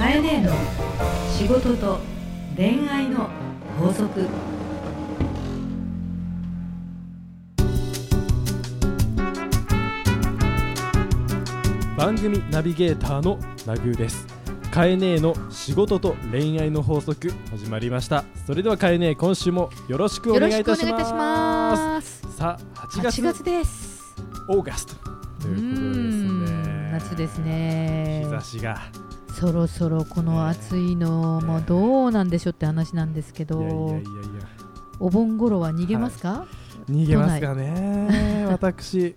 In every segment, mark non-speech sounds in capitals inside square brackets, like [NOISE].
カエネの仕事と恋愛の法則。番組ナビゲーターのナグーです。カエネの仕事と恋愛の法則始まりました。それではカエネ今週もよろしくお願いいたしまます。すさあ8月8月です。オーガストということですね。夏ですね。日差しがそろそろこの暑いのもどうなんでしょうって話なんですけど、お盆頃は逃げますか？逃げますかね。私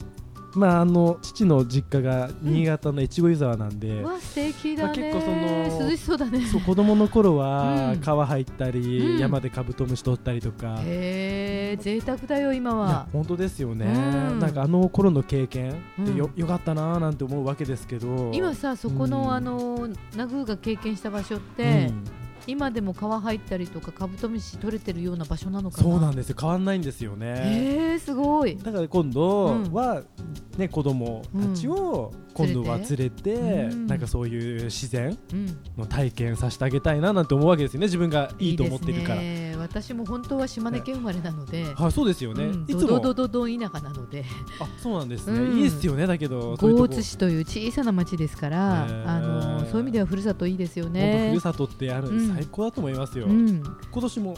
まああの父の実家が新潟の越後湯沢なんで、わ素敵だね、まあ結構その涼しそうだね。そう子供の頃はうん。川入ったり、うん。山でカブトムシ取ったりとか、へえ贅沢だよ今は。本当ですよね、うん。なんかあの頃の経験うん。でよ,、よかったなーなんて思うわけですけど。今さそこの、うん。あのナグーが経験した場所って、うん今でも川入ったりとかカブトムシ取れてるような場所なのかな？そうなんですよ。変わんないんですよね。へえすごい。だから今度うん。は、ね、子供たちを今度は連れて、うん。なんかそういう自然うん。の体験させてあげたいななんて思うわけですよね。自分がいいと思ってるから。いい私も本当は島根県生まれなので、はいそうですよね、うんいつも。ドドドドド田舎なので。あそうなんですね、うん。いいですよねだけどそういうとこ江津市という小さな町ですから、あのそういう意味ではふるさといいですよね。ふる。さとってある、うん最高だと思いますよ、うん、今年も？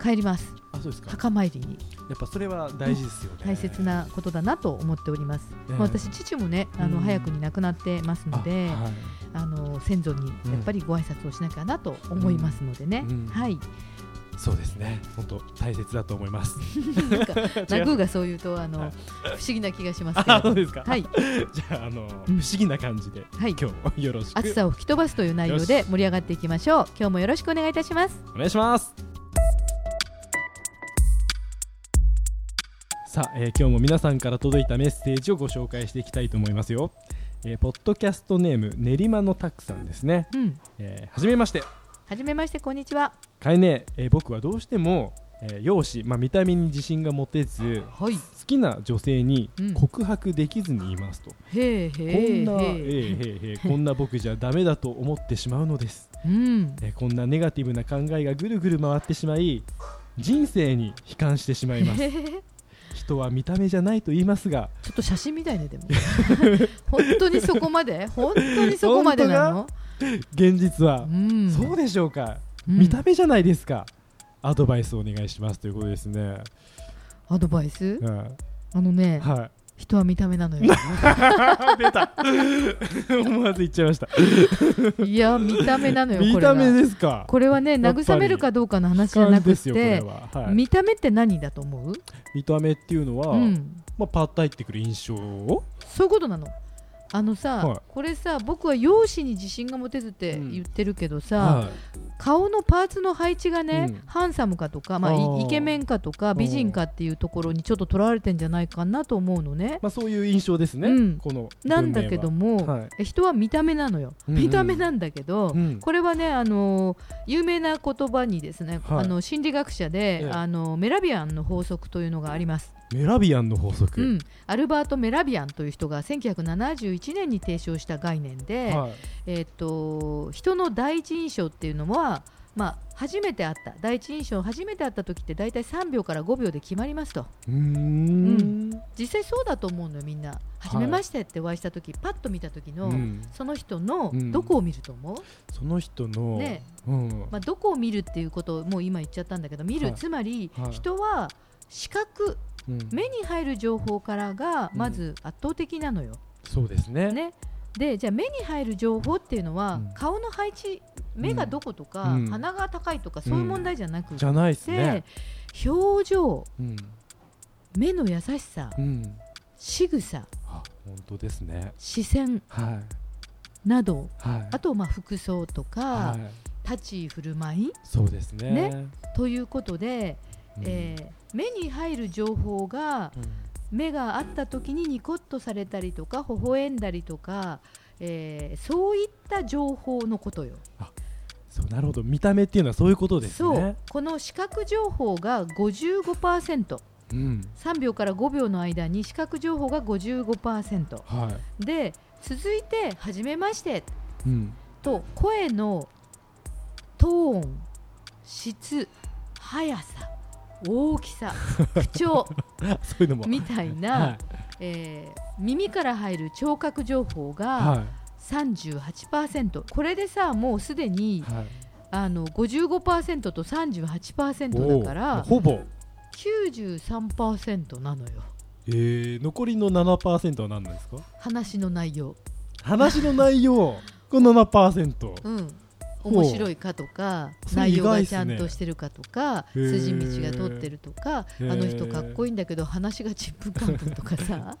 帰ります。あそうですか。墓参りに。やっぱそれは大事ですよね、大切なことだなと思っております、ええ。まあ私父もねあのうん。早くに亡くなってますので、あはい。あの先祖にやっぱりご挨拶をしなきゃなと思いますのでね、うん。はいそうですね。本当大切だと思います。なんかナグーがそう言うとあの、はい。不思議な気がしますけれどあそうですか、はい。[LAUGHS] じゃああの、うん。不思議な感じで、はい。今日よろしく。暑さを吹き飛ばすという内容で盛り上がっていきましょう。今日もよろしくお願いいたします。お願いします。さあ、えー今日も皆さんから届いたメッセージをご紹介していきたいと思いますよ、えーポッドキャストネーム練馬のたくさんですね、うん。えーはじめましてはじめましてこんにちは。かえね、えー僕はどうしても、えー容姿、まあ、見た目に自信が持てずはい。好きな女性にうん。告白できずにいますと、へえへこえんな、えへえーへーへー [LAUGHS] こんな僕じゃダメだと思ってしまうのです、うん。えーこんなネガティブな考えがぐるぐる回ってしまい人生に悲観してしまいます。人は見た目じゃないと言いますがちょっと写真みたいねでも。[LAUGHS] 本当にそこまで？本当にそこまでなの？現実は。う、ん。そうでしょうか、うん。見た目じゃないですか。アドバイスお願いしますということですね、アドバイス？うん。あのねはい。人は見た目なのよ。[LAUGHS] 出た。[LAUGHS] 思わず言っちゃいました。いや見た目なのよ見た目ですか。これはね慰めるかどうかの話じゃなくて。は、はい、見た目って何だと思う？見た目っていうのは、うん。まあ、パッと入ってくる印象を？そういうことなのあのさ、はい。これさ僕は容姿に自信が持てずって言ってるけどさ、は顔のパーツの配置がね、うん。ハンサムかとか、まあ、イイケメンかとか美人かっていうところにちょっととらわれてんじゃないかなと思うのね。まあ、そういう印象ですね、うん。このなんだけども、は。い。え人は見た目なのよ、うん。うん見た目なんだけど、文これはね、あのー有名な言葉にですね、はい。あの面学者で、ええ。あのメラビアンの法則というのがあります、メラビアンの法則、うん、アルバート・メラビアンという人が1971年に提唱した概念で、はい。えー、と人の第一印象っていうのは、まあ、初めて会った。第一印象初めて会った時って大体3秒から5秒で決まりますと。うーん。実際そうだと思うのよみんな。初めましてってお会いした時、パッと見た時の、うん。その人のうん。どこを見ると思う、その人の、ね。うん。まあ、どこを見るっていうことをもう今言っちゃったんだけど見る、はい。つまり、はい。人は視覚うん。目に入る情報からがまず圧倒的なのよ。そうですね。ね、でじゃあ目に入る情報っていうのは、うん。顔の配置目がどことか、うん。鼻が高いとかそういう問題じゃなくて、じゃないですね、表情うん。目の優しさうん、仕草あ本当ですね。視線はい。などはい。あとまあ服装とか、はい。立ち振る舞い。そうですね。ね。ということで、うん。えー目に入る情報がうん。目が合った時にニコッとされたりとか微笑んだりとか、えーそういった情報のことよ。そうなるほど。見た目っていうのはそういうことですそう。ねこの視覚情報が 55%3 うん。秒から5秒の間に視覚情報が55%はで続いて「はじめまして。い、うん」と声のトーン質速さ大きさ口調 [LAUGHS] そういうのも。みたいな、はえー耳から入る聴覚情報い。がは38%、これでさもうすでにいはい。あの55%と38%だからほぼ。93%なのよ。えー、残りの7%は何なんですか？話の内容、話の内容。この7%うん、面白いかとか内容がちゃんとしてるかとか、へー筋道が通ってるとかあの人かっこいいんだけど話がちんぷんかんぷんとかさ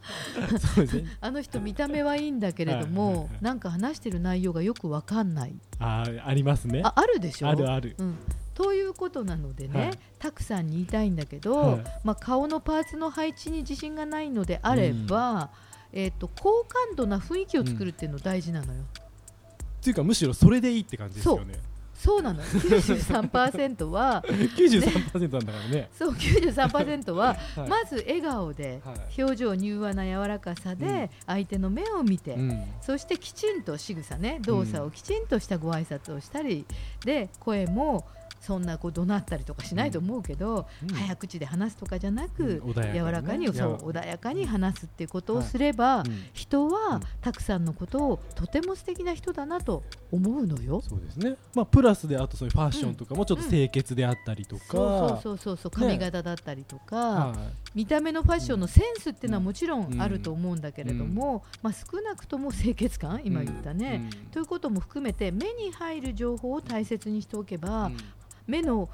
[LAUGHS] あの人見た目はいいんだけれども、なんか話してる内容がよくわかんない。あーありますね。ああるでしょ？あるある。うん、ということなのでね、はい。たくさんに言いたいんだけど、はい。まあ、顔のパーツの配置に自信がないのであれば、えー、と好感度な雰囲気を作るっていうの大事なのよ。っていうかむしろそれでいいって感じですよね。そう。なの。93%は [LAUGHS] 93%なんだからね。[LAUGHS] そう93%ははい。まず笑顔で、はい。表情柔和な柔らかさうん。で相手の目を見て、うん。そしてきちんと仕草ね動作をきちんとしたご挨拶をしたり、で声もそんなこう怒鳴ったりとかしないと思うけど、うん。早口で話すとかじゃなく、うん。穏やかにね。柔らかにや。そう穏やかに話すっていうことをすれば、うん。人は、うんたくさんのことをとても素敵な人だなと思うのよ。そうですね。まあプラスであとそういうファッションとかもちょっと清潔であったりとか。そうそうそうそう髪型だったりとか、はい。見た目のファッションのセンスっていうのはもちろんあると思うんだけれども、まあ、少なくとも清潔感今言ったね、うん。ということも含めて目に入る情報を大切にしておけば、うん目の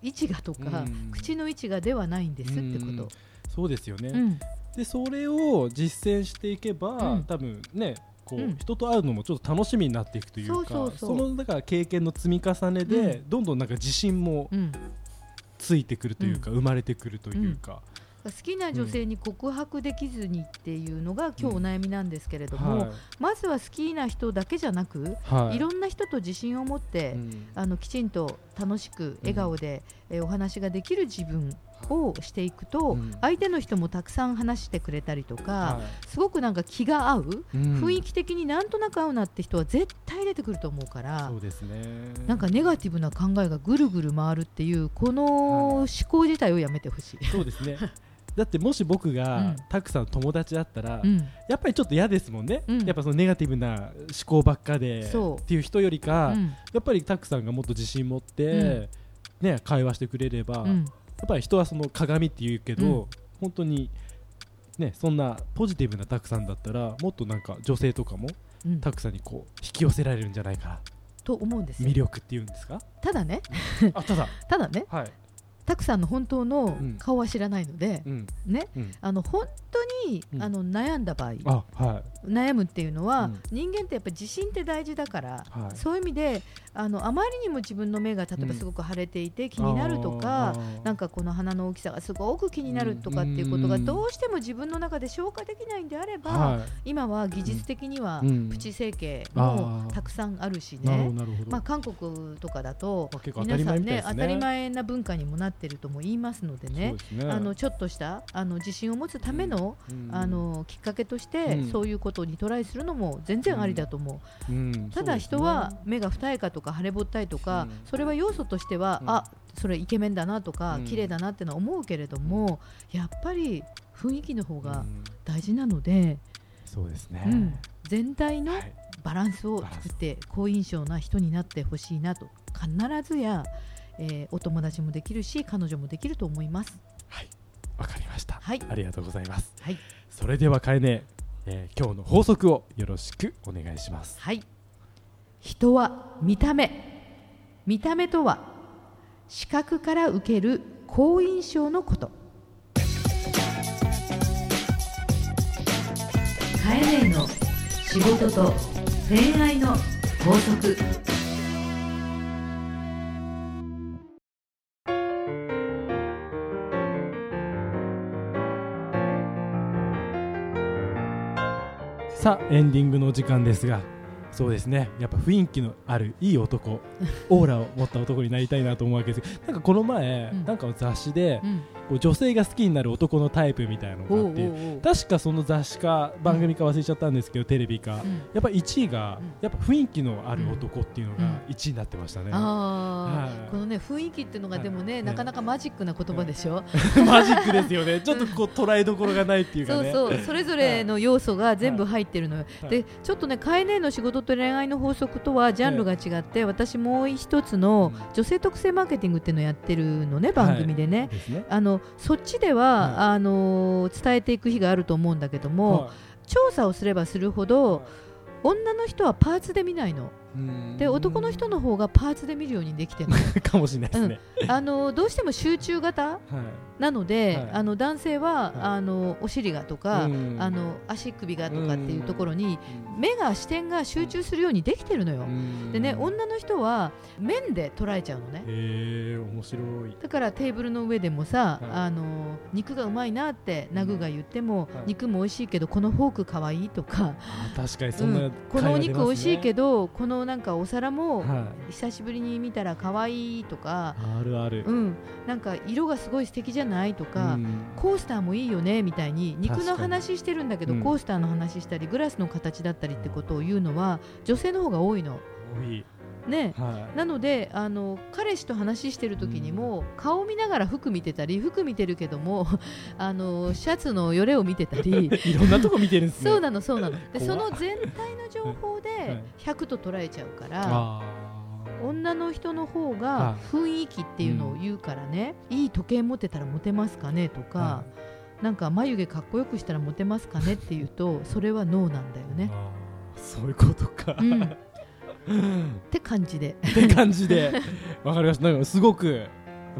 位置がとか、うん。口の位置がではないんですってこうん。と。そうですよね、うん。でそれを実践していけば、うん。多分ねこう、うん。人と会うのもちょっと楽しみになっていくというかそうそうそう。のだから経験の積み重ねで、うどんどんなんか自信もうん。ついてくるというか、生まれてくるというか、好きな女性に告白できずにっていうのが今日お悩みなんですけれども、はい。まずは好きな人だけじゃなく、はい。い、ろんな人と自信を持って、うん。あのきちんと楽しく笑顔で、えーお話ができる自分をしていくと、うん。相手の人もたくさん話してくれたりとか、はすごくなんか気が合う、雰囲気的になんとなく合うなって人は絶対出てくると思うからそうですね。なんかネガティブな考えがぐるぐる回るっていうこの思考自体をやめてほしい。そうですねだってもし僕うがん。たくさん友達だったら、うん。やっぱりちょっと嫌ですもんね、うん。やっぱそのネガティブな思考ばっかでっていう人よりか、うん。やっぱりたくさんがもっと自信持って、ね、会話してくれれば、うん。やっぱり人はその鏡って言うけど、うん。本当にねそんなポジティブなたくさんだったらもっとなんか女性とかもうん。たくさんにこう引き寄せられるんじゃないかな。と思うんですよ。魅力っていうんですか？ただね。あただ。[LAUGHS] ただね。はいたくさんの本当のうん。顔は知らないので、うん。ね。うん。あの本当に、うん。あの悩んだ場合あは悩むっていうのは、うん。人間ってやっぱり自信って大事だから、はい。そういう意味であのあまりにも自分の目が例えばうん。すごく腫れていて気いになるとか、なんかこの鼻の大きさがすごく気になるとかっていうことがうん。どうしても自分の中で消化できないんであれば、は今は技術的にはうん。プチ整形あもー。たくさんあるしね。まあ、韓国とかだと皆さんね当たり前な文化にもなってるとも言いますのでね。ね。あのちょっとしたあの自信を持つための,、うん。あのきっかけとして、うん。そういうことにトライするのも全然ありだと思う、うん。ただ人は目が二重かとか腫れぼったいとか、うん。それは要素としては、うん。あそれイケメンだなとか、うん。綺麗だなってのは思うけれども、やっぱり雰囲気の方がうん。大事なので、そうですね、うん。全体のはい。バランスを作って好印象な人になってほしいなと。必ずや、えーお友達もできるし彼女もできると思います。はい。わかりました。はい、ありがとうございます。はい、それではかえねえー今日の法則をよろしくお願いします。はい、人は見た目。見た目とは視覚から受ける好印象のこと。カエネの仕事と恋愛の法則さあエンディングのお時間ですがそうですね。やっぱ雰囲気のあるいい男。[LAUGHS] オーラを持った男になりたいなと思うわけですけどなんかこの前、うん。なんかの雑誌で、うん。こう女性が好きになる男のタイプみたいなのがあって確かその雑誌か番組か忘れちゃったんですけど、テレビか、うん。やっぱ1位が、うん。やっぱ雰囲気のある男っていうのがうん。1位になってましたね、あはい。ーこのね雰囲気っていうのがでもね、はい。なかなかマジックな言葉でしょ、[LAUGHS] マジックですよね。[LAUGHS] ちょっとこう捉えどころがないっていうかね。そうそう。それぞれの要素が全部入ってるのよ、はい。でちょっとねカエネの仕事と恋愛の法則とはジャンルが違って、私もう一つのうん。女性特性マーケティングっていうのをやってるのね番組でね、ですね。あのそっちでは、はい。あの伝えていく日があると思うんだけども、は調査をすればするほど女の人はパーツで見ないの。いで男の人の方がパーツで見るようにできてるの [LAUGHS] かもしれないですね、あのどうしても集中型はい。なので、はい。あの男性は、はい。あのお尻がとか、うん。あの足首がとかっていうところにうん。目が視点が集中するようにできてるのよ。うん。でね女の人は面で捉えちゃうのね。へえ面白い。だからテーブルの上でもさ、はい。あの肉がうまいなってナグが言っても、はい。肉も美味しいけどこのフォークかわいいとか、確かにそんな、うん。このお肉美味しいけど、どこのなんかお皿もはい、久しぶりに見たらかわいいとか、あるある、うん、なんか色がすごい素敵じゃないとか、うん。コースターもいいよねみたいに。肉の話してるんだけど、うん。コースターの話したりグラスの形だったりってことを言うのは女性の方が多いの。多いね。はい。なのであの彼氏と話してる時にも、顔見ながら服見てたり服見てるけども [LAUGHS] あのシャツのよれを見てたり。[LAUGHS] いろんなとこ見てるんですね。そうなのそうなの。でその全体の情報はでい。100と捉えちゃうから、あー。女の人の方はがい。雰囲気っていうのを言うからね、いい時計持ってたらモテますかねとか、はなんか眉毛かっこよくしたらモテますかねっていうとそれはノーなんだよね。そういうことか、うん、っって感じで。て感じで。わかりました。なんかすごく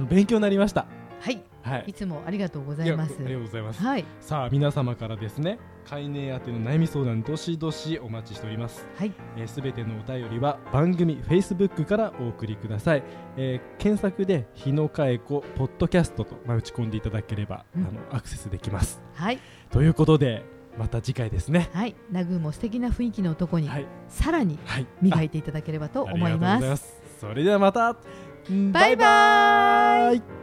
勉強になりました。はい。はい。いつもありがとうございます。やありがとうございます。はい。さあ皆様からですね飼い主宛ての悩み相談どしどしお待ちしております。はい。すべ、えー、全てのお便りは番組 Facebook からお送りください、えー検索で日野佳恵子ポッドキャストと、まあ、打ち込んでいただければ、うん。あのアクセスできます。はい。ということでまた次回ですね。はい。ナグーも素敵な雰囲気の男にはい。さらにはい。磨いていただければと思いまございます。すそれではまた。バイバイ